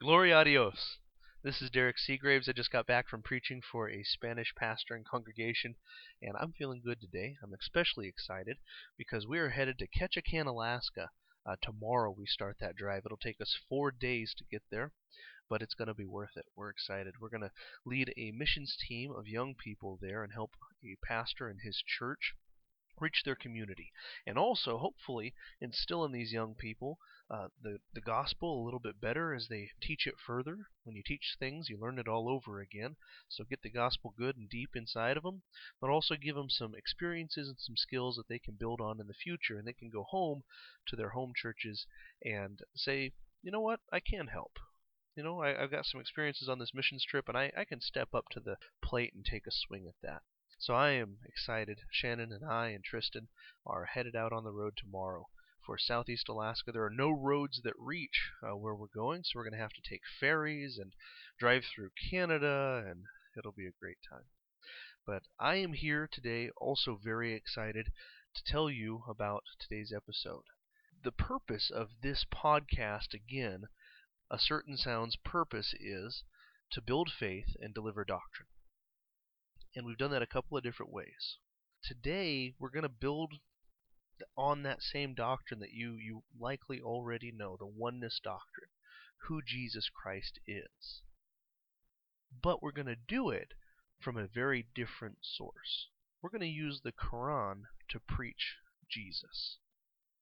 Gloria a Dios. This is Derek Seagraves. I just got back from preaching for a Spanish pastor and congregation, and I'm feeling good today. I'm especially excited because we are headed to Ketchikan, Alaska. Uh, tomorrow we start that drive. It'll take us four days to get there, but it's going to be worth it. We're excited. We're going to lead a missions team of young people there and help a pastor and his church reach their community, and also hopefully instill in these young people uh, the the gospel a little bit better as they teach it further. When you teach things, you learn it all over again. So get the gospel good and deep inside of them, but also give them some experiences and some skills that they can build on in the future, and they can go home to their home churches and say, you know what, I can help. You know, I, have got some experiences on this missions trip, and I, I can step up to the plate and take a swing at that. So I am excited. Shannon and I and Tristan are headed out on the road tomorrow for southeast Alaska. There are no roads that reach uh, where we're going, so we're going to have to take ferries and drive through Canada, and it'll be a great time. But I am here today also very excited to tell you about today's episode. The purpose of this podcast, again, a certain sound's purpose is to build faith and deliver doctrine and we've done that a couple of different ways. Today, we're going to build on that same doctrine that you, you likely already know the oneness doctrine, who Jesus Christ is. But we're going to do it from a very different source. We're going to use the Quran to preach Jesus.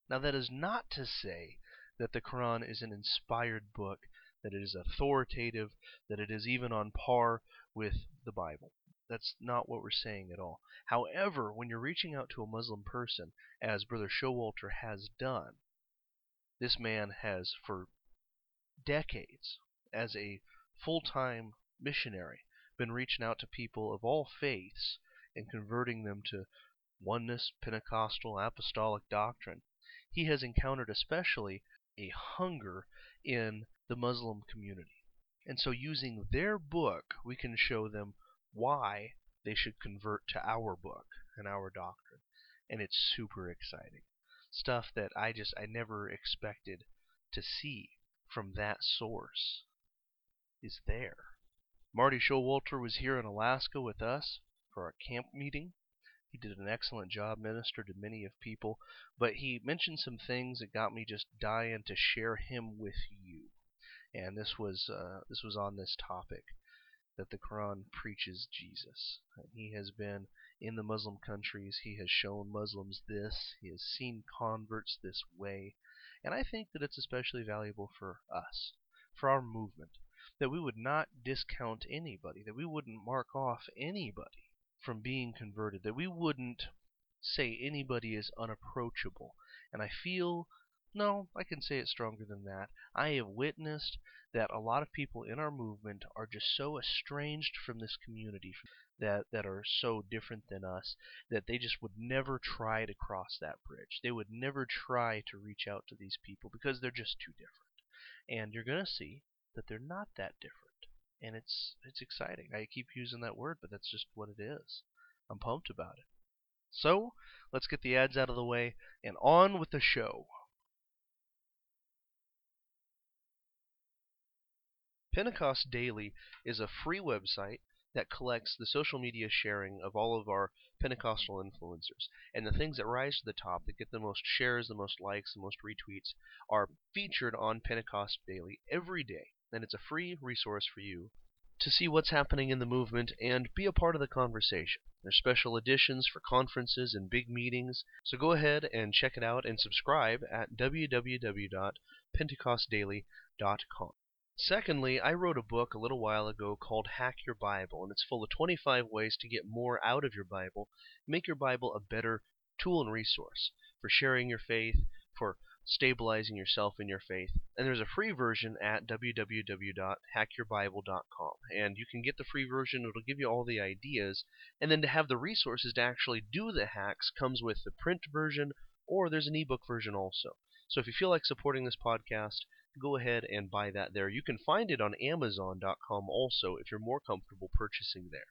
Now, that is not to say that the Quran is an inspired book, that it is authoritative, that it is even on par with the Bible. That's not what we're saying at all. However, when you're reaching out to a Muslim person, as Brother Showalter has done, this man has for decades, as a full time missionary, been reaching out to people of all faiths and converting them to oneness, Pentecostal, apostolic doctrine. He has encountered especially a hunger in the Muslim community. And so, using their book, we can show them why they should convert to our book and our doctrine. And it's super exciting. Stuff that I just I never expected to see from that source is there. Monte Showalter was here in Alaska with us for our camp meeting. He did an excellent job, ministered to many of people, but he mentioned some things that got me just dying to share him with you. And this was uh, this was on this topic that the Quran preaches Jesus. And he has been in the Muslim countries. He has shown Muslims this. He has seen converts this way. And I think that it's especially valuable for us, for our movement, that we would not discount anybody, that we wouldn't mark off anybody from being converted, that we wouldn't say anybody is unapproachable. And I feel no, I can say it stronger than that. I have witnessed that a lot of people in our movement are just so estranged from this community that that are so different than us that they just would never try to cross that bridge. They would never try to reach out to these people because they're just too different. And you're going to see that they're not that different. And it's it's exciting. I keep using that word, but that's just what it is. I'm pumped about it. So, let's get the ads out of the way and on with the show. Pentecost Daily is a free website that collects the social media sharing of all of our Pentecostal influencers. And the things that rise to the top, that get the most shares, the most likes, the most retweets, are featured on Pentecost Daily every day. And it's a free resource for you to see what's happening in the movement and be a part of the conversation. There's special editions for conferences and big meetings, so go ahead and check it out and subscribe at www.pentecostdaily.com. Secondly, I wrote a book a little while ago called Hack Your Bible, and it's full of 25 ways to get more out of your Bible, make your Bible a better tool and resource for sharing your faith, for stabilizing yourself in your faith. And there's a free version at www.hackyourbible.com. And you can get the free version, it'll give you all the ideas. And then to have the resources to actually do the hacks comes with the print version, or there's an ebook version also. So if you feel like supporting this podcast, go ahead and buy that there. You can find it on Amazon.com also if you're more comfortable purchasing there.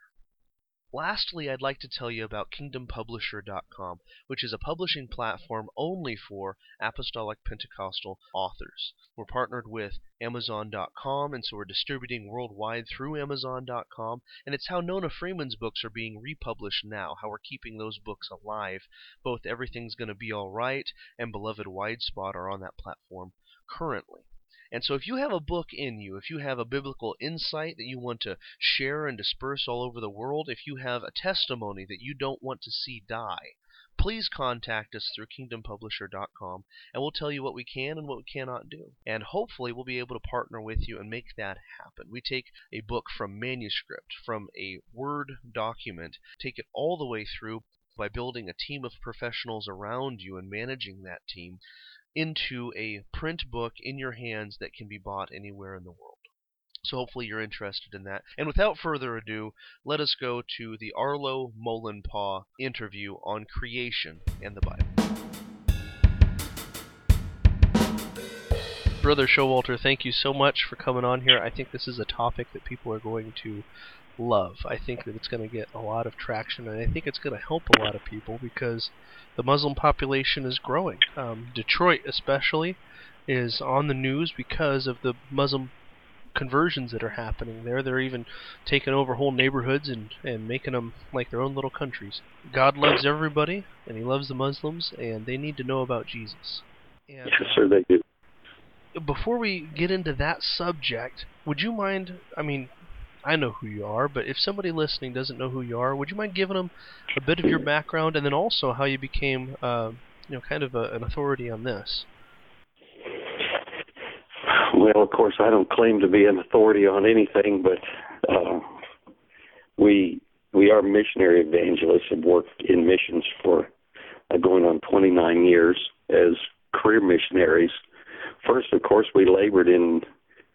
Lastly, I'd like to tell you about KingdomPublisher.com, which is a publishing platform only for apostolic Pentecostal authors. We're partnered with Amazon.com, and so we're distributing worldwide through Amazon.com, and it's how Nona Freeman's books are being republished now, how we're keeping those books alive. Both Everything's Gonna Be Alright and Beloved Wide Spot are on that platform currently. And so, if you have a book in you, if you have a biblical insight that you want to share and disperse all over the world, if you have a testimony that you don't want to see die, please contact us through kingdompublisher.com and we'll tell you what we can and what we cannot do. And hopefully, we'll be able to partner with you and make that happen. We take a book from manuscript, from a Word document, take it all the way through by building a team of professionals around you and managing that team into a print book in your hands that can be bought anywhere in the world. So hopefully you're interested in that. And without further ado, let us go to the Arlo Mullenpaw interview on creation and the Bible. Brother Showalter, thank you so much for coming on here. I think this is a topic that people are going to love. I think that it's going to get a lot of traction, and I think it's going to help a lot of people because the Muslim population is growing. Um, Detroit, especially, is on the news because of the Muslim conversions that are happening there. They're even taking over whole neighborhoods and, and making them like their own little countries. God loves everybody, and He loves the Muslims, and they need to know about Jesus. And, yes, sir, they do. Before we get into that subject, would you mind? I mean, I know who you are, but if somebody listening doesn't know who you are, would you mind giving them a bit of your background and then also how you became, uh, you know, kind of a, an authority on this? Well, of course, I don't claim to be an authority on anything, but uh, we we are missionary evangelists and worked in missions for uh, going on 29 years as career missionaries. First, of course, we labored in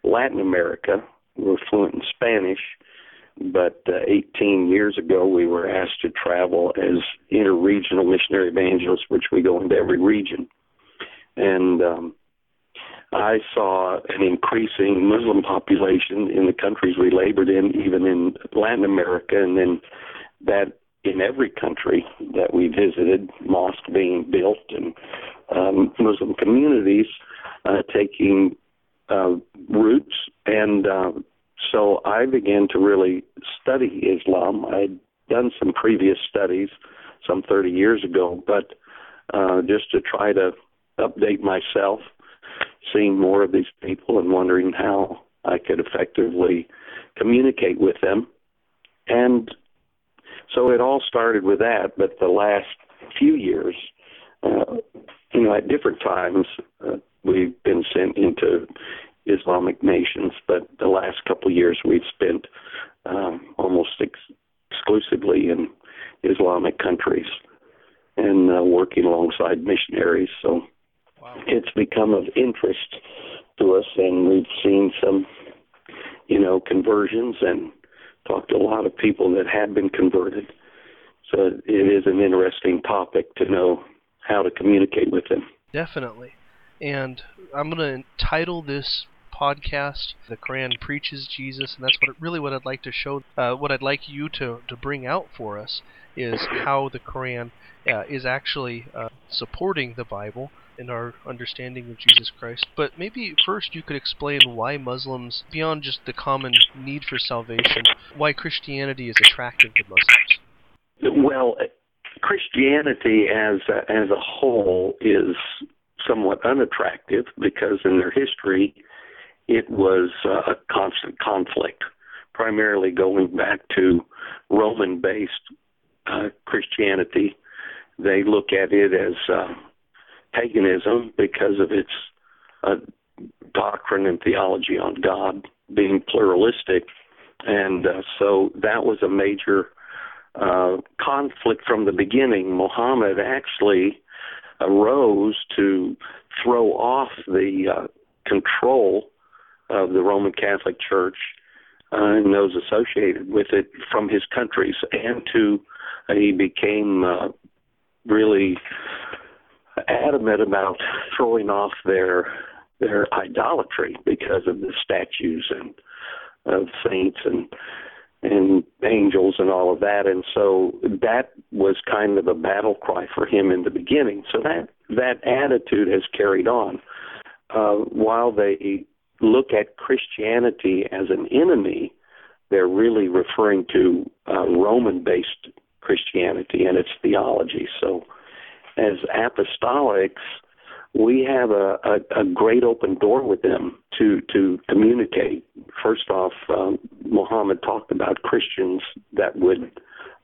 Latin America were fluent in Spanish, but uh, 18 years ago we were asked to travel as interregional missionary evangelists, which we go into every region. And um, I saw an increasing Muslim population in the countries we labored in, even in Latin America, and then that in every country that we visited, mosques being built and um, Muslim communities uh, taking uh, roots. And uh, so I began to really study Islam. I'd done some previous studies some 30 years ago, but uh, just to try to update myself, seeing more of these people and wondering how I could effectively communicate with them. And so it all started with that, but the last few years, uh, you know, at different times, uh, we've been sent into Islamic nations, but the last couple of years we've spent um, almost ex- exclusively in Islamic countries and uh, working alongside missionaries. So wow. it's become of interest to us, and we've seen some, you know, conversions and talked to a lot of people that had been converted. So it is an interesting topic to know how to communicate with them. Definitely. And I'm going to title this podcast. The Quran preaches Jesus, and that's what really what I'd like to show. Uh, what I'd like you to to bring out for us is how the Quran uh, is actually uh, supporting the Bible in our understanding of Jesus Christ. But maybe first you could explain why Muslims, beyond just the common need for salvation, why Christianity is attractive to Muslims. Well, Christianity as a, as a whole is somewhat unattractive because in their history it was uh, a constant conflict, primarily going back to Roman based uh, Christianity. They look at it as uh, paganism because of its uh, doctrine and theology on God being pluralistic. And uh, so that was a major uh, conflict from the beginning. Muhammad actually arose to throw off the uh, control of the Roman Catholic Church uh, and those associated with it from his countries, and to uh, he became uh, really adamant about throwing off their their idolatry because of the statues and of saints and and angels and all of that. And so that was kind of a battle cry for him in the beginning. So that that attitude has carried on. Uh, while they look at Christianity as an enemy, they're really referring to uh, Roman-based Christianity and its theology. So, as apostolics, we have a, a, a great open door with them to to communicate. First off, um, Muhammad talked about Christians that would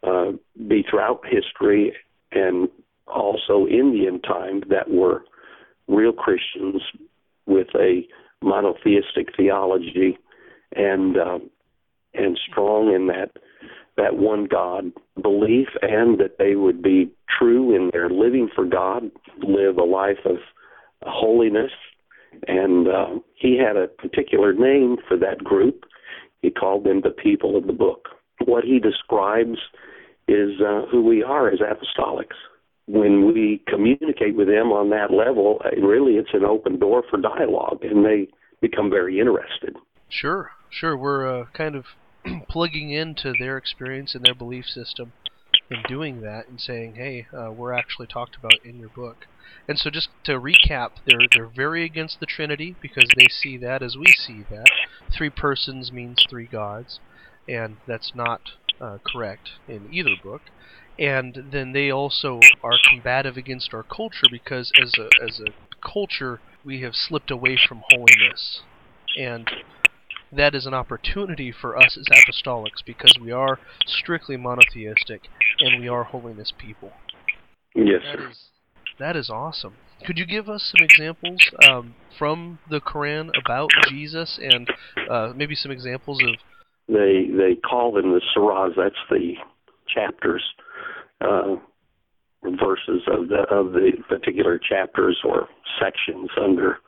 uh, be throughout history and also in the end time that were real Christians with a monotheistic theology and uh, and strong in that that one God belief, and that they would be true in their living for God, live a life of holiness. And uh, he had a particular name for that group. He called them the people of the book. What he describes is uh, who we are as apostolics. When we communicate with them on that level, really it's an open door for dialogue, and they become very interested. Sure, sure. We're uh, kind of plugging into their experience and their belief system in doing that and saying, hey, uh, we're actually talked about in your book. And so, just to recap, they're they're very against the Trinity because they see that as we see that three persons means three gods, and that's not uh, correct in either book. And then they also are combative against our culture because as a as a culture we have slipped away from holiness, and that is an opportunity for us as apostolics because we are strictly monotheistic and we are holiness people. Yes, that sir. Is, that is awesome. Could you give us some examples um, from the Quran about Jesus and uh, maybe some examples of? They they call them the surahs. That's the chapters, uh, verses of the of the particular chapters or sections under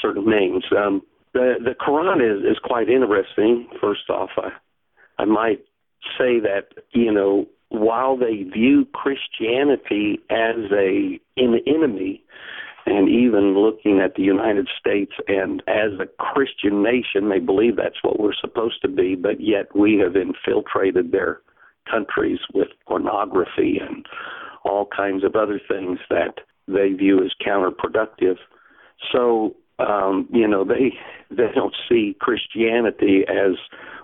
certain names. Um, the the Quran is is quite interesting. First off, I I might say that you know while they view Christianity as a an enemy, and even looking at the United States and as a Christian nation, they believe that's what we're supposed to be, but yet we have infiltrated their countries with pornography and all kinds of other things that they view as counterproductive. So um, you know, they they don't see Christianity as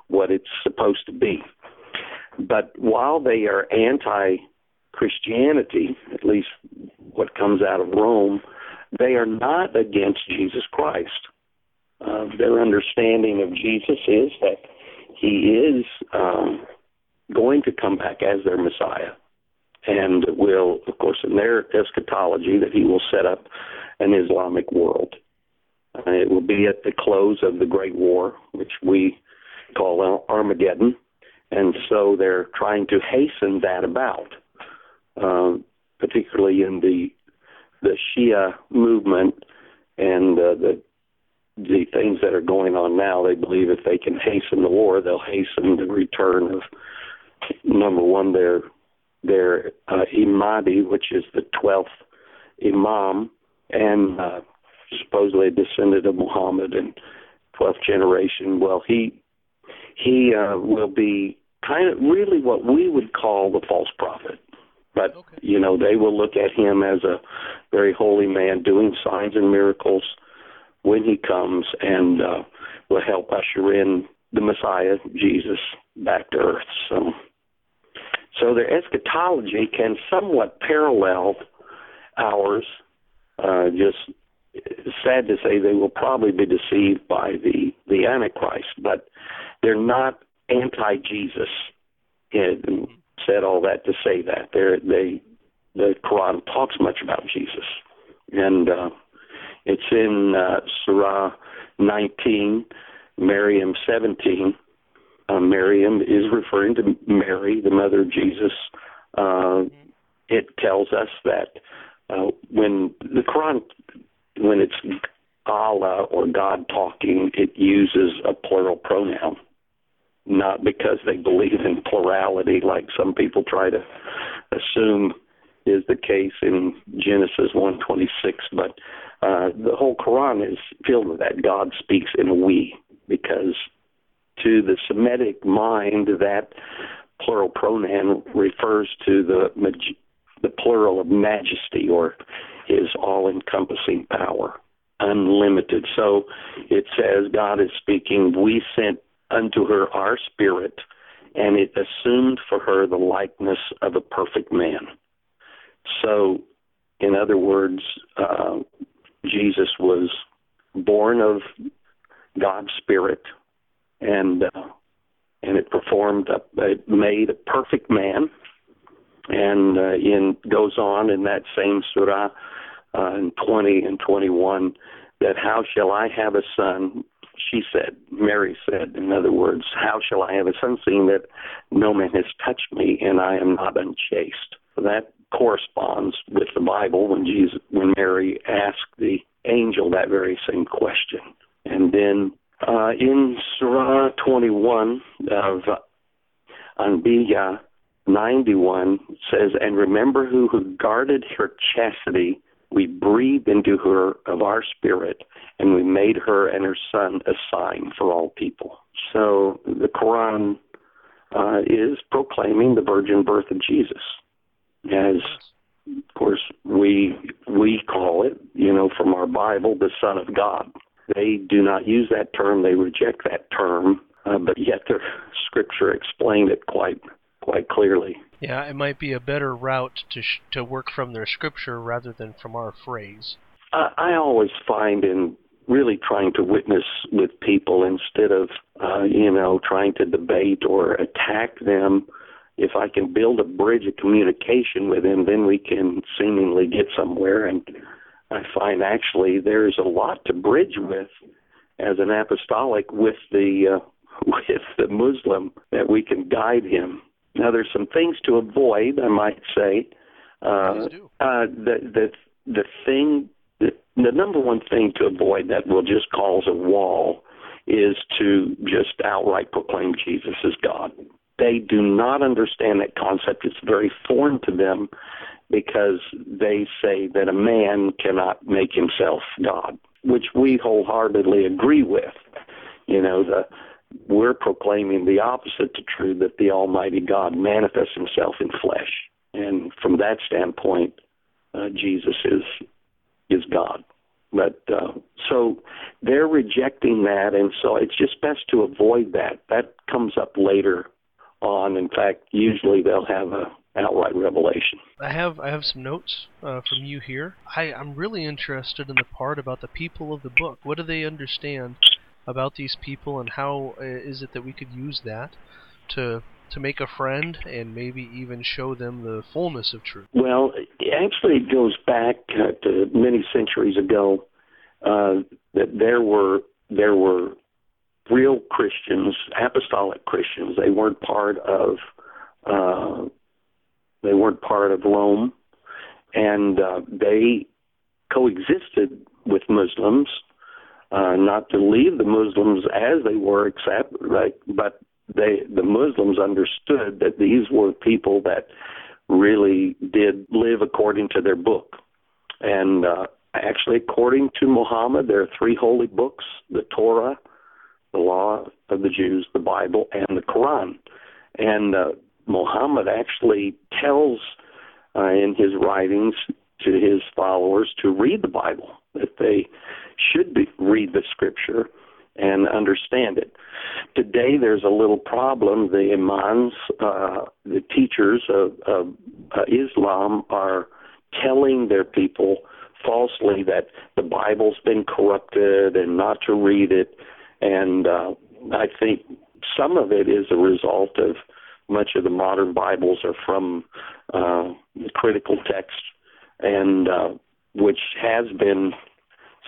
what it's supposed to be. But while they are anti Christianity, at least what comes out of Rome, they are not against Jesus Christ. Uh, their understanding of Jesus is that he is um, going to come back as their Messiah and will, of course, in their eschatology, that he will set up an Islamic world. Uh, it will be at the close of the Great War, which we call Armageddon, and so they're trying to hasten that about, uh, particularly in the the Shia movement and uh, the the things that are going on now. They believe if they can hasten the war, they'll hasten the return of one their their uh, Imadi, which is the twelfth Imam, and uh, supposedly a descendant of Muhammad and 12th generation. Well, he he uh, will be kind of really what we would call the false prophet. But okay. you know, they will look at him as a very holy man doing signs and miracles when he comes and uh, will help usher in the Messiah, Jesus, back to earth. So so their eschatology can somewhat parallel ours, uh, just sad to say they will probably be deceived by the the Antichrist, but they're not anti-Jesus. And said all that to say that they're, they the Quran talks much about Jesus, and uh, it's in uh, Surah 19, Maryam 17. Uh, Maryam is referring to Mary, the mother of Jesus. Uh, it tells us that uh, when the Quran when it's Allah or God talking, it uses a plural pronoun, not because they believe in plurality like some people try to assume is the case in Genesis 1:26, but uh, the whole Quran is filled with that. God speaks in a we because to the Semitic mind, that plural pronoun refers to the the plural of majesty or his all-encompassing power, unlimited. So it says God is speaking. We sent unto her our spirit, and it assumed for her the likeness of a perfect man. So, in other words, uh, Jesus was born of God's Spirit, and uh, and it performed, a, it made a perfect man, and uh, in goes on in that same surah uh, in 20 and 21 that how shall I have a son? She said, Mary said, in other words, how shall I have a son, seeing that no man has touched me and I am not unchaste? That corresponds with the Bible when Jesus, when Mary asked the angel that very same question. And then uh, in Surah 21 of Anbiya 91 says, And remember who, who guarded her chastity, we breathed into her of our spirit, and we made her and her son a sign for all people. So the Quran uh, is proclaiming the virgin birth of Jesus. As of course we we call it you know from our bible the son of god they do not use that term. They reject that term. Uh, but yet their scripture explained it quite quite clearly. Yeah it might be a better route to sh- to work from their scripture rather than from our phrase. Uh, i always find in really trying to witness with people instead of uh, you know trying to debate or attack them if I can build a bridge of communication with them, then we can seemingly get somewhere. And I find actually there's a lot to bridge with as an apostolic with the uh, with the Muslim that we can guide him. Now there's some things to avoid, I might say. Uh, uh, the the the thing the, the number one thing to avoid that will just cause a wall is to just outright proclaim Jesus as God they do not understand that concept. It's very foreign to them because they say that a man cannot make himself God, which we wholeheartedly agree with. You know, the we're proclaiming the opposite to true that the Almighty God manifests Himself in flesh, and from that standpoint, uh, Jesus is is God. But uh, so they're rejecting that, and so it's just best to avoid that. That comes up later on. In fact, usually they'll have a outright revelation. I have I have some notes uh, from you here. I, I'm really interested in the part about the people of the book. What do they understand about these people, and how uh, it that we could use that to to make a friend and maybe even show them the fullness of truth? Well, actually, it goes back uh, to many centuries ago uh, that there were there were real Christians, apostolic Christians. They weren't part of uh, they weren't part of Rome, and uh, they coexisted with Muslims. Uh, not to leave the Muslims as they were, except but they the Muslims understood that these were people that really did live according to their book, and uh, actually, according to Muhammad, there are three holy books: the Torah, the law of the Jews, the Bible, and the Quran. And uh, Muhammad actually tells uh, in his writings to his followers to read the Bible, that they should be, read the Scripture and understand it. Today, there's a little problem. The imams, uh, the teachers of, of uh, Islam, are telling their people falsely that the Bible's been corrupted and not to read it and uh, I think some of it is a result of much of the modern Bibles are from uh, critical text, and uh, which has been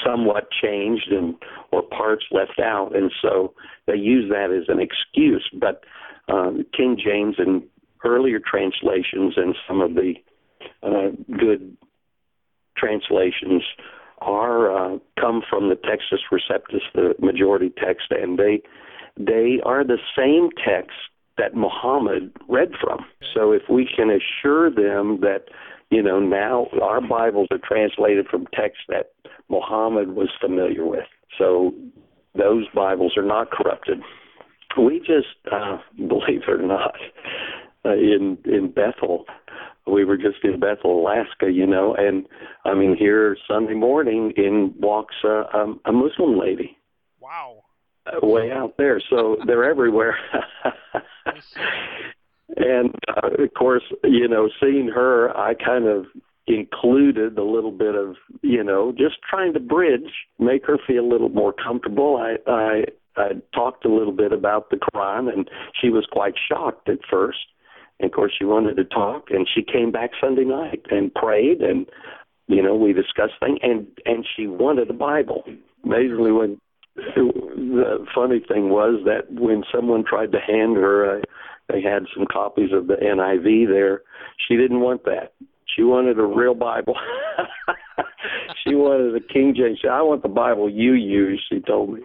somewhat changed and or parts left out, and so they use that as an excuse. But uh, King James and earlier translations and some of the uh, good translations are uh, come from the Textus Receptus, the majority text, and they they are the same text that Muhammad read from. So if we can assure them that you know now our Bibles are translated from texts that Muhammad was familiar with, so those Bibles are not corrupted. we just, uh, believe it or not, uh, in in Bethel, we were just in Bethel, Alaska, you know, and I mean here Sunday morning in walks a, a, a Muslim lady. Wow. Uh, way out there, so they're everywhere. and uh, of course, you know, seeing her, I kind of included a little bit of, you know, just trying to bridge, make her feel a little more comfortable. I I I talked a little bit about the Quran, and she was quite shocked at first. And of course, she wanted to talk, and she came back Sunday night and prayed, and you know, we discussed things, and and she wanted a Bible. Amazingly, when the funny thing was that when someone tried to hand her, uh, they had some copies of the NIV there. She didn't want that. She wanted a real Bible. she wanted a King James. I want the Bible you use. She told me.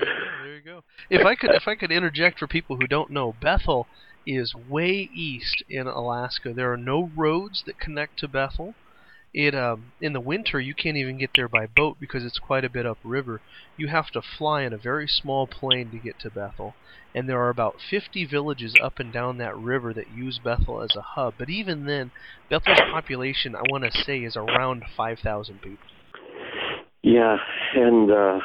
There you go. If I could, if I could interject for people who don't know, Bethel is way east in Alaska. There are no roads that connect to Bethel. It um, in the winter you can't even get there by boat because it's quite a bit upriver. You have to fly in a very small plane to get to Bethel, and there are about 50 villages up and down that river that use Bethel as a hub. But even then, Bethel's population, I want to say, is around 5,000 people. Yeah, and uh,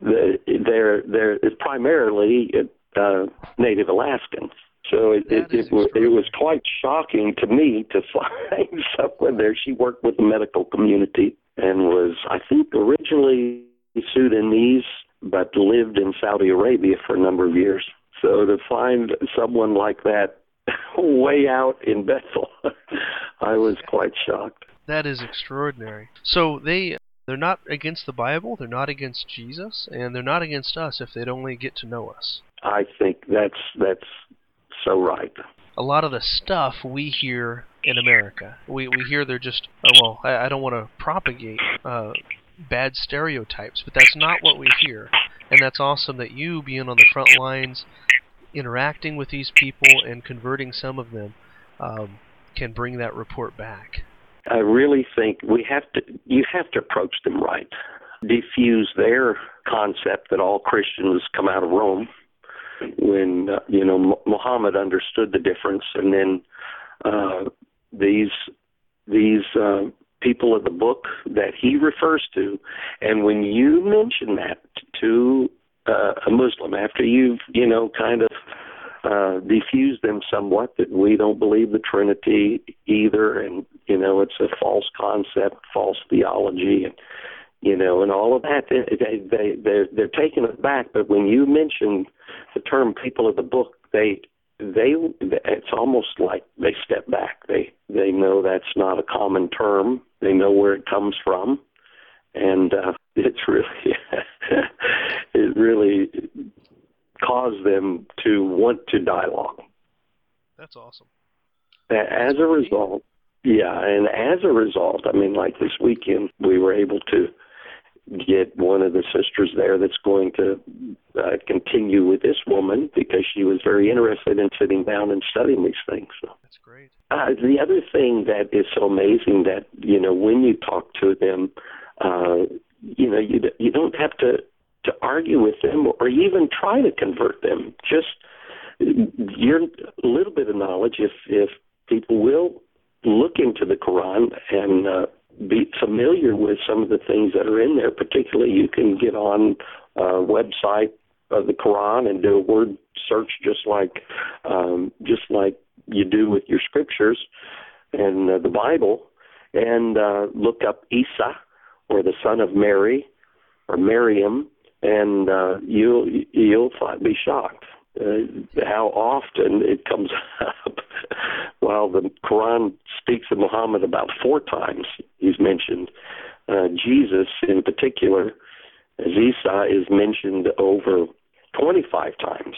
they're they're it's primarily uh, Native Alaskans. So it it, it, was, it was quite shocking to me to find someone there. She worked with the medical community and was, I think, originally Sudanese, but lived in Saudi Arabia for a number of years. So to find someone like that way out in Bethel, I was quite shocked. That is extraordinary. So they they're not against the Bible, they're not against Jesus, and they're not against us if they'd only get to know us. I think that's that's so right. A lot of the stuff we hear in America, we we hear they're just oh, well, I, I don't want to propagate uh, bad stereotypes, but that's not what we hear, and that's awesome that you being on the front lines, interacting with these people and converting some of them, um, can bring that report back. I really think we have to. You have to approach them right. Defuse their concept that all Christians come out of Rome when uh, you know Muhammad understood the difference, and then uh, these these uh, people of the book that he refers to, and when you mention that to uh, a Muslim after you've you know kind of uh, diffused them somewhat that we don't believe the Trinity either, and you know it's a false concept, false theology, and you know, and all of that. They they they're they're taken aback. But when you mention the term "people of the book," they they it's almost like they step back. They they know that's not a common term. They know where it comes from, and uh, it's really it really caused them to want to dialogue. That's awesome. As a result, yeah, and as a result, I mean, like this weekend, we were able to get one of the sisters there that's going to uh, continue with this woman because she was very interested in sitting down and studying these things. So. That's great. Uh, the other thing that is so amazing that you know when you talk to them, uh, you know you you don't have to to argue with them or even try to convert them. Just your little bit of knowledge, if if people will look into the Quran and uh, be familiar with some of the things that are in there. Particularly, you can get on a website of the Quran and do a word search, just like um, just like you do with your scriptures and uh, the Bible, and uh, look up Isa or the son of Mary or Miriam, and uh, you'll you'll be shocked uh, how often it comes up. While the Quran speaks of Muhammad about four times, he's mentioned. Uh, Jesus, in particular, as Isa, is mentioned over 25 times.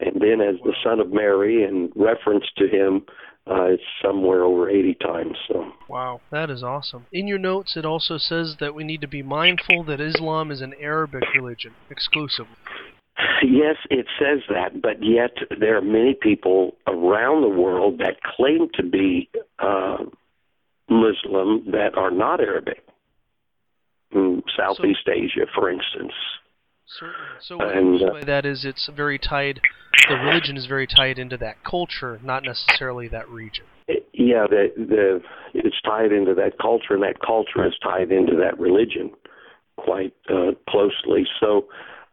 And then as the son of Mary, in reference to him, uh, it's somewhere over 80 times. So. Wow, that is awesome. In your notes, it also says that we need to be mindful that Islam is an Arabic religion exclusively. Yes, it says that, but yet there are many people around the world that claim to be uh, Muslim that are not Arabic. In Southeast so, Asia, for instance. Certainly. So what and, uh, by that is it's very tied the religion is very tied into that culture, not necessarily that region. It, Yeah, the the it's tied into that culture, and that culture is tied into that religion quite uh, closely. So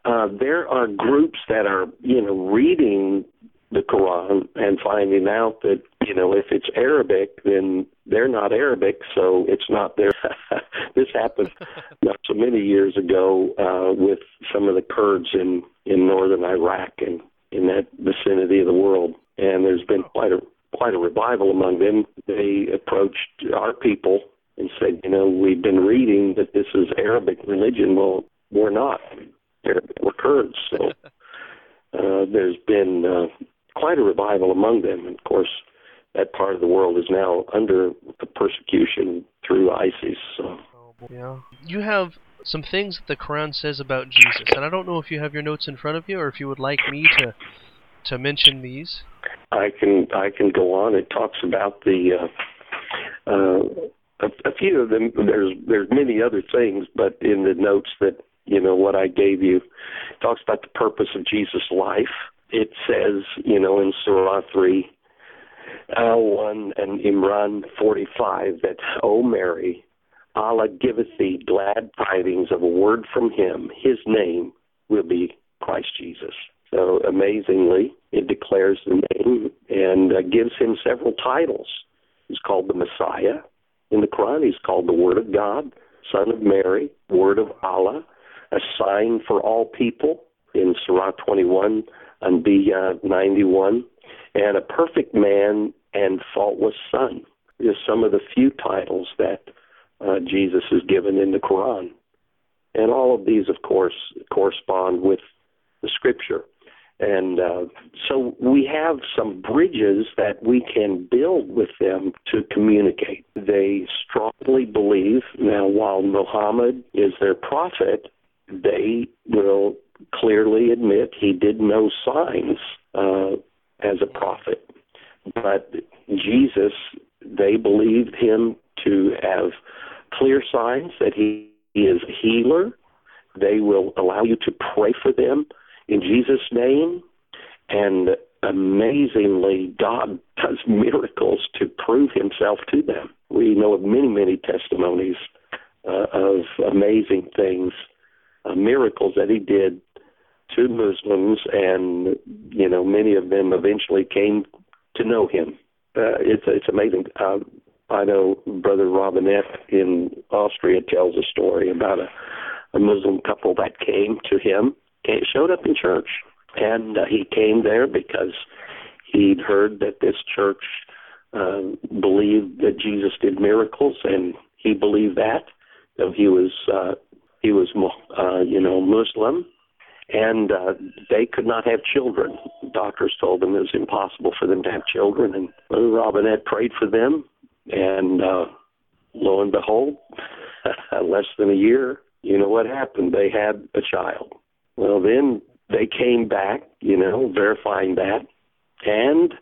uh, there are groups that are you know reading the Quran and finding out that you know if it's Arabic, then they're not Arabic, so it's not there. this happened not so many years ago uh, with some of the Kurds in in northern Iraq and in that vicinity of the world, and there's been quite a quite a revival among them. They approached our people and said, you know, we've been reading that this is Arabic religion. Well, we're not. Arabic. We're Kurds. So uh, there's been uh, quite a revival among them. And of course, that part of the world is now under persecution through ISIS. So. Yeah. You have some things that the Quran says about Jesus, and I don't know if you have your notes in front of you or if you would like me to to mention these. I can I can go on. It talks about the uh, uh, a, a few of them. There's there's many other things, but in the notes that you know what I gave you, talks about the purpose of Jesus' life. It says you know in Surah three, uh, one and Imran forty five that O Mary, Allah giveth thee glad tidings of a word from Him. His name will be Christ Jesus. So amazingly, it declares the name and uh, gives him several titles. He's called the Messiah. In the Quran, he's called the Word of God, Son of Mary, Word of Allah, a sign for all people in Surah 21 and Anbiya 91, and a perfect man and faultless son. Is some of the few titles that uh, Jesus is given in the Quran. And all of these, of course, correspond with the scripture. And uh, so we have some bridges that we can build with them to communicate. They strongly believe, now, while Muhammad is their prophet, they will clearly admit he did no signs uh, as a prophet. But Jesus, they believed him to have clear signs that he, is a healer. They will allow you to pray for them in Jesus' name. And amazingly, God does miracles to prove himself to them. We know of many, many testimonies uh, of amazing things, uh, miracles that he did to Muslims, and you know, many of them eventually came to know him. Uh, it's it's amazing. Uh, I know Brother Robinette in Austria tells a story about a, a Muslim couple that came to him came, showed up in church, and uh, he came there because he'd heard that this church uh, believed that Jesus did miracles, and he believed that. So he was uh, he was uh, you know Muslim, and uh, they could not have children. Doctors told them it was impossible for them to have children, and Robinette prayed for them, and uh, lo and behold, less than a year, you know what happened? They had a child. Well, then they came back, you know, verifying that. And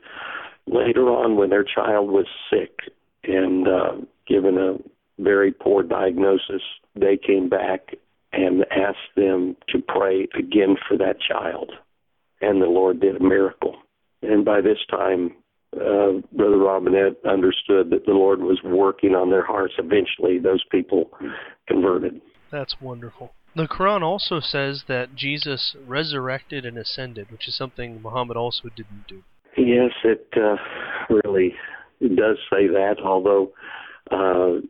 later on, when their child was sick and uh, given a very poor diagnosis, they came back and asked them to pray again for that child. And the Lord did a miracle. And by this time, uh, Brother Robinette understood that the Lord was working on their hearts. Eventually, those people converted. That's wonderful. The Quran also says that Jesus resurrected and ascended, which is something Muhammad also didn't do. Yes, it uh, really does say that, although uh,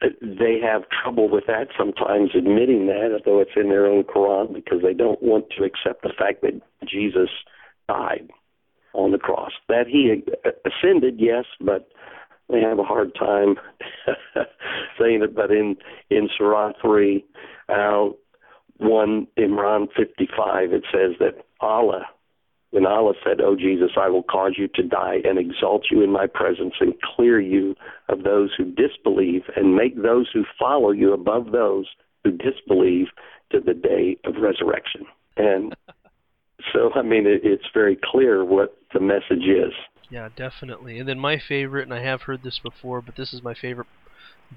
they have trouble with that sometimes admitting that, although it's in their own Quran, because they don't want to accept the fact that Jesus died on the cross. That he ascended, yes, but they have a hard time saying it. But in in Surah three, uh, one Imran fifty five, it says that Allah, when Allah said, "Oh Jesus, I will cause you to die and exalt you in my presence and clear you of those who disbelieve and make those who follow you above those who disbelieve to the day of resurrection." And so, I mean, it, it's very clear what the message is. Yeah, definitely. And then my favorite, and I have heard this before, but this is my favorite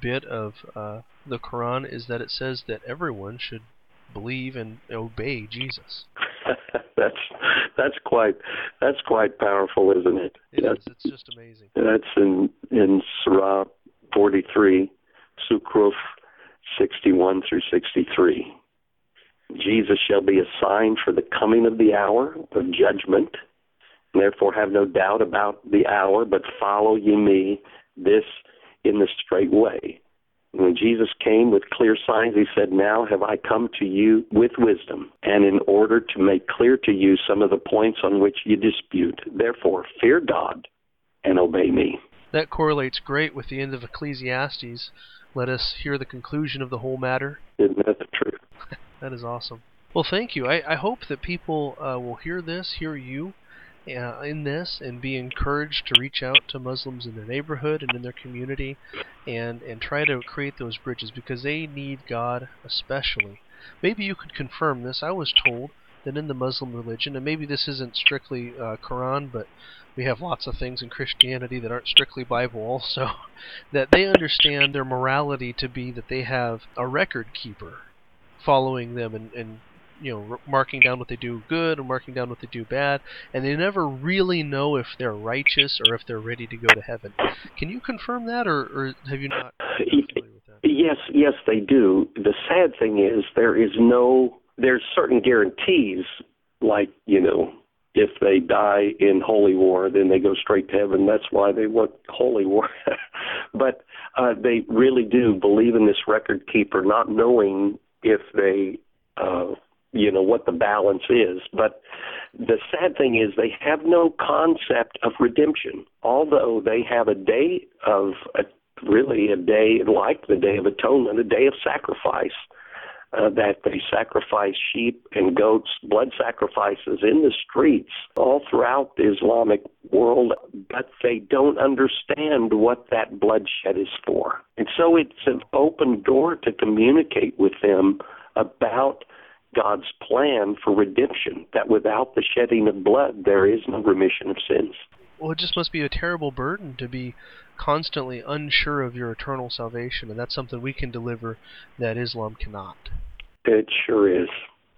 bit of uh, the Quran, is that it says that everyone should believe and obey Jesus. that's that's quite that's quite powerful, isn't it? It is. It's just amazing. That's in in Surah 43, Zukhruf 61 through 63. Jesus shall be a sign for the coming of the hour of judgment. Therefore, have no doubt about the hour, but follow ye me this in the straight way. When Jesus came with clear signs, he said, Now have I come to you with wisdom, and in order to make clear to you some of the points on which you dispute. Therefore, fear God and obey me. That correlates great with the end of Ecclesiastes. Let us hear the conclusion of the whole matter. Isn't that the truth? that is awesome. Well, thank you. I, I hope that people uh, will hear this, hear you, uh, in this and be encouraged to reach out to Muslims in their neighborhood and in their community and, and try to create those bridges because they need God especially. Maybe you could confirm this. I was told that in the Muslim religion, and maybe this isn't strictly uh, Quran, but we have lots of things in Christianity that aren't strictly Bible also, that they understand their morality to be that they have a record keeper following them and, and you know marking down what they do good and marking down what they do bad, and they never really know if they're righteous or if they're ready to go to heaven. Can you confirm that, or, or have you not? Yes, yes, they do. The sad thing is there is no there's certain guarantees, like you know if they die in holy war, then they go straight to heaven. That's why they want holy war. but uh, they really do believe in this record keeper, not knowing if they uh, you know what the balance is. But the sad thing is they have no concept of redemption although they have a day of a, really a day like the day of atonement a day of sacrifice uh, that they sacrifice sheep and goats blood sacrifices in the streets all throughout the islamic world but they don't understand what that bloodshed is for. And so it's an open door to communicate with them about God's plan for redemption, that without the shedding of blood, there is no remission of sins. Well, it just must be a terrible burden to be constantly unsure of your eternal salvation, and that's something we can deliver that Islam cannot. It sure is.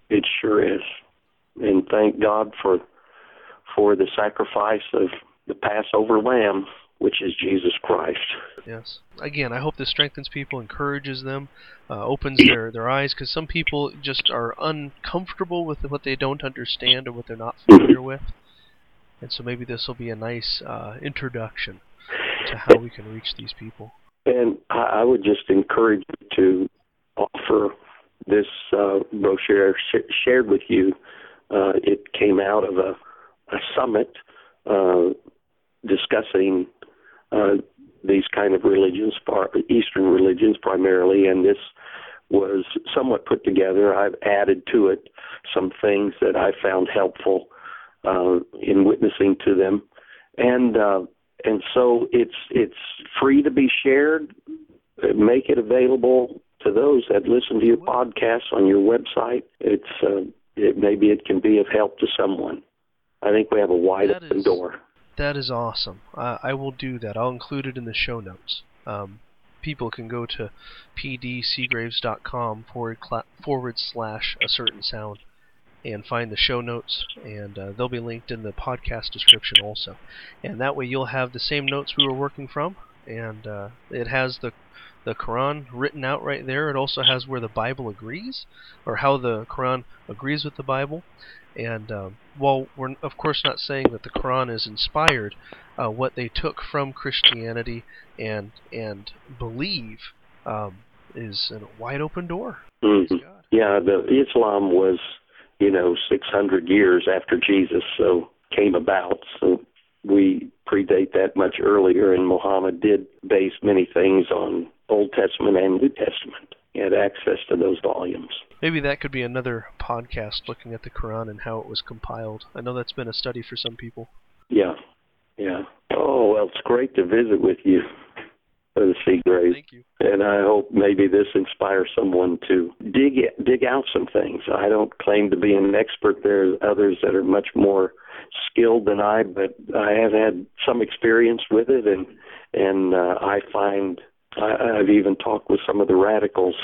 It sure is. And thank God for for the sacrifice of the Passover lamb which is Jesus Christ. Yes. Again, I hope this strengthens people, encourages them, uh, opens their, their eyes, because some people just are uncomfortable with what they don't understand or what they're not familiar with. And so maybe this will be a nice uh, introduction to how we can reach these people. And I would just encourage you to offer this uh, brochure sh- shared with you. Uh, it came out of a, a summit uh, discussing uh, these kind of religions, Eastern religions primarily, and this was somewhat put together. I've added to it some things that I found helpful uh, in witnessing to them, and uh, and so it's it's free to be shared. Make it available to those that listen to your podcast on your website. It's uh, it, maybe it can be of help to someone. I think we have a wide that open is, door. That is awesome. Uh, I will do that. I'll include it in the show notes. Um, people can go to pdseagraves.com forward, forward slash a certain sound and find the show notes, and uh, they'll be linked in the podcast description also. And that way you'll have the same notes we were working from, and uh, it has the the Quran written out right there. It also has where the Bible agrees, or how the Quran agrees with the Bible, and um, while we're of course not saying that the Quran is inspired, uh, what they took from Christianity and and believe um, is a wide open door. Mm-hmm. Yeah, the Islam was you know 600 years after Jesus so came about. So we predate that much earlier, and Muhammad did base many things on Old Testament and New Testament. He had access to those volumes. Maybe that could be another podcast looking at the Quran and how it was compiled. I know that's been a study for some people. Yeah, yeah. Oh, well, it's great to visit with you, Brother Seagraves. Thank you. And I hope maybe this inspires someone to dig dig out some things. I don't claim to be an expert. There's others that are much more skilled than I, but I have had some experience with it, and and uh, I find I, I've even talked with some of the radicals,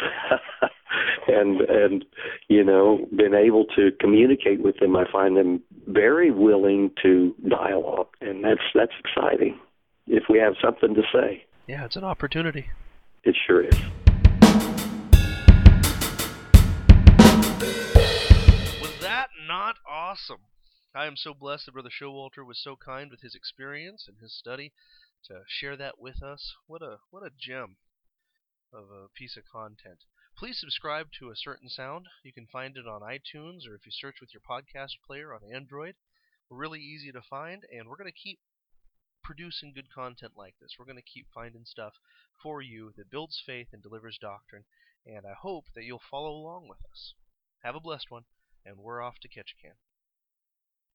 and and you know been able to communicate with them. I find them very willing to dialogue, and that's that's exciting. If we have something to say, yeah, it's an opportunity. It sure is. Was that not awesome? I am so blessed that Brother Showalter was so kind with his experience and his study to share that with us. What a what a gem of a piece of content. Please subscribe to A Certain Sound. You can find it on iTunes or if you search with your podcast player on Android. We're really easy to find, and we're going to keep producing good content like this. We're going to keep finding stuff for you that builds faith and delivers doctrine, and I hope that you'll follow along with us. Have a blessed one, and we're off to Ketchikan.